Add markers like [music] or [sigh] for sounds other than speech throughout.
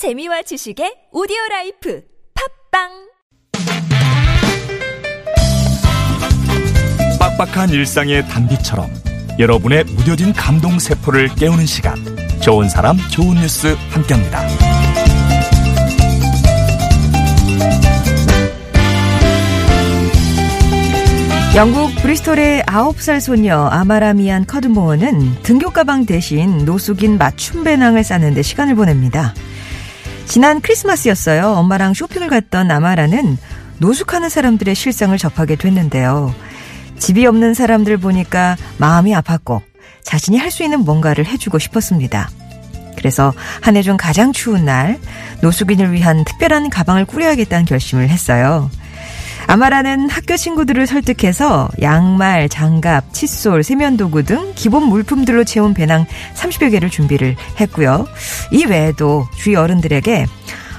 재미와 지식의 오디오 life 팟빵 빡빡한 일상의 단비처럼 여러분의 무뎌진 감동 세포를 깨우는 시간 좋은 사람 좋은 뉴스 함께합니다. 영국 브리스톨의 9살 소녀 아마라미안 커드모어는 등교 가방 대신 노숙인 맞춤 배낭을 싸는데 시간을 보냅니다. 지난 크리스마스였어요. 엄마랑 쇼핑을 갔던 아마라는 노숙하는 사람들의 실상을 접하게 됐는데요. 집이 없는 사람들 보니까 마음이 아팠고 자신이 할 수 있는 뭔가를 해주고 싶었습니다. 그래서 한 해 중 가장 추운 날 노숙인을 위한 특별한 가방을 꾸려야겠다는 결심을 했어요. 아마라는 학교 친구들을 설득해서 양말, 장갑, 칫솔, 세면도구 등 기본 물품들로 채운 배낭 30여 개를 준비를 했고요. 이 외에도 주위 어른들에게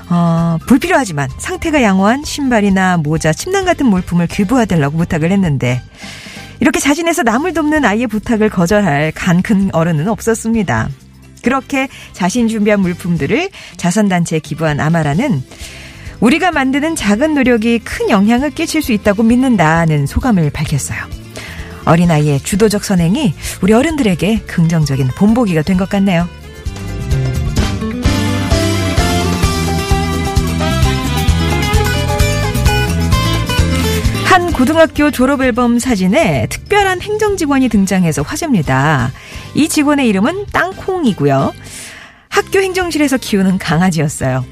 어, 불필요하지만 상태가 양호한 신발이나 모자, 침낭 같은 물품을 귀부하달라고 부탁을 했는데 이렇게 자신에서 남을 돕는 아이의 부탁을 거절할 간큰 어른은 없었습니다. 그렇게 자신 준비한 물품들을 자선단체에 기부한 아마라는 우리가 만드는 작은 노력이 큰 영향을 끼칠 수 있다고 믿는다는 소감을 밝혔어요. 어린아이의 주도적 선행이 우리 어른들에게 긍정적인 본보기가 된 것 같네요. 한 고등학교 졸업 앨범 사진에 특별한 행정 직원이 등장해서 화제입니다. 이 직원의 이름은 땅콩이고요. 학교 행정실에서 키우는 강아지였어요.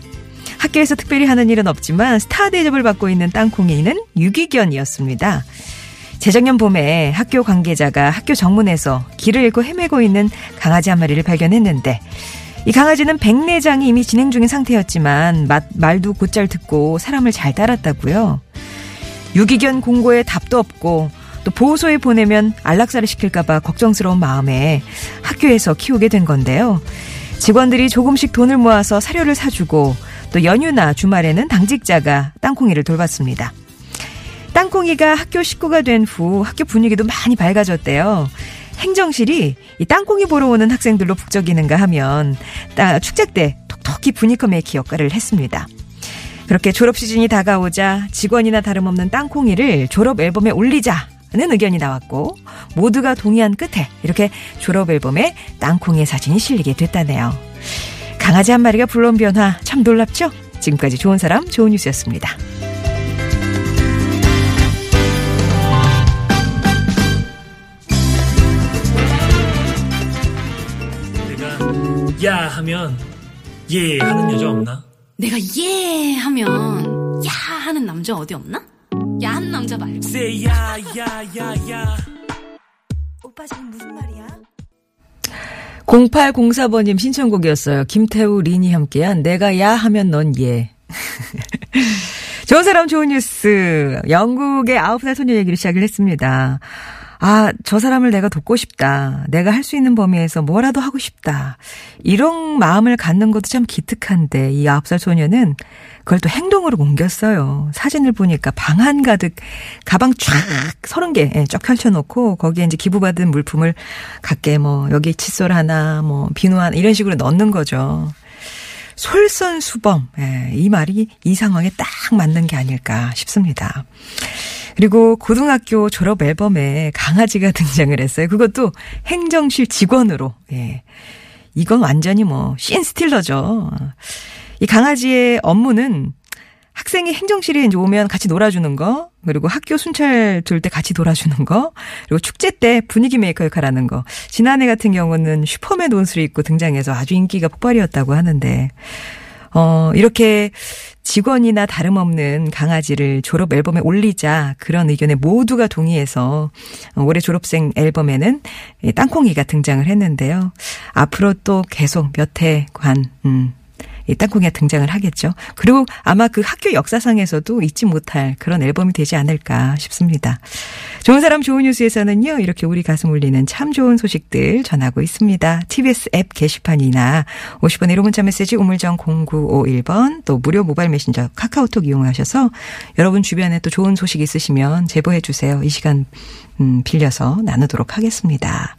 학교에서 특별히 하는 일은 없지만 스타 대접을 받고 있는 땅콩이는 유기견이었습니다. 재작년 봄에 학교 관계자가 학교 정문에서 길을 잃고 헤매고 있는 강아지 한 마리를 발견했는데 이 강아지는 백내장이 이미 진행 중인 상태였지만 말도 곧잘 듣고 사람을 잘 따랐다고요. 유기견 공고에 답도 없고 또 보호소에 보내면 안락사를 시킬까봐 걱정스러운 마음에 학교에서 키우게 된 건데요. 직원들이 조금씩 돈을 모아서 사료를 사주고 또 연휴나 주말에는 당직자가 땅콩이를 돌봤습니다. 땅콩이가 학교 식구가 된 후 학교 분위기도 많이 밝아졌대요. 행정실이 이 땅콩이 보러 오는 학생들로 북적이는가 하면 축제 때 톡톡히 분위기 메이커 역할을 했습니다. 그렇게 졸업 시즌이 다가오자 직원이나 다름없는 땅콩이를 졸업 앨범에 올리자 는 의견이 나왔고 모두가 동의한 끝에 이렇게 졸업 앨범에 땅콩이의 사진이 실리게 됐다네요. 강아지 한 마리가 불러온 변화 참 놀랍죠? 지금까지 좋은 사람 좋은 뉴스였습니다. 내가 야 하면 예 하는 여자 없나? 내가 예 하면 야 하는 남자 어디 없나? 야한 남자 말고. Say 야, 야, 야, 야. 오빠 지금 무슨 말이야? 0804번님 신청곡이었어요. 김태우, 린이 함께한 내가 야 하면 넌 예. [laughs] 좋은 사람 좋은 뉴스. 영국의 9살 소녀 얘기를 시작을 했습니다. 아, 저 사람을 내가 돕고 싶다. 내가 할 수 있는 범위에서 뭐라도 하고 싶다. 이런 마음을 갖는 것도 참 기특한데 이 9살 소녀는 그걸 또 행동으로 옮겼어요. 사진을 보니까 방한 가득 가방 쫙 서른 개쫙 펼쳐놓고 거기에 이제 기부받은 물품을 갖게 뭐 여기 칫솔 하나 뭐 비누 하나 이런 식으로 넣는 거죠. 솔선수범. 예, 이 말이 이 상황에 딱 맞는 게 아닐까 싶습니다. 그리고 고등학교 졸업 앨범에 강아지가 [laughs] 등장을 했어요. 그것도 행정실 직원으로. 예. 이건 완전히 뭐, 신 스틸러죠. 이 강아지의 업무는 학생이 행정실에 이제 오면 같이 놀아주는 거, 그리고 학교 순찰 둘때 같이 놀아주는 거, 그리고 축제 때 분위기 메이커 역할하는 거. 지난해 같은 경우는 슈퍼맨 옷을 입고 등장해서 아주 인기가 폭발이었다고 하는데, 어, 이렇게 직원이나 다름없는 강아지를 졸업 앨범에 올리자 그런 의견에 모두가 동의해서 올해 졸업생 앨범에는 땅콩이가 등장을 했는데요. 앞으로 또 계속 몇 해간, 음, 이 땅콩이가 등장을 하겠죠. 그리고 아마 그 학교 역사상에서도 잊지 못할 그런 앨범이 되지 않을까 싶습니다. 좋은 사람 좋은 뉴스에서는요. 이렇게 우리 가슴 울리는 참 좋은 소식들 전하고 있습니다. TBS 앱 게시판이나 50번의 1호 문자 메시지 우물정 0951번 또 무료 모바일 메신저 카카오톡 이용하셔서 여러분 주변에 또 좋은 소식 있으시면 제보해 주세요. 이 시간 음, 빌려서 나누도록 하겠습니다.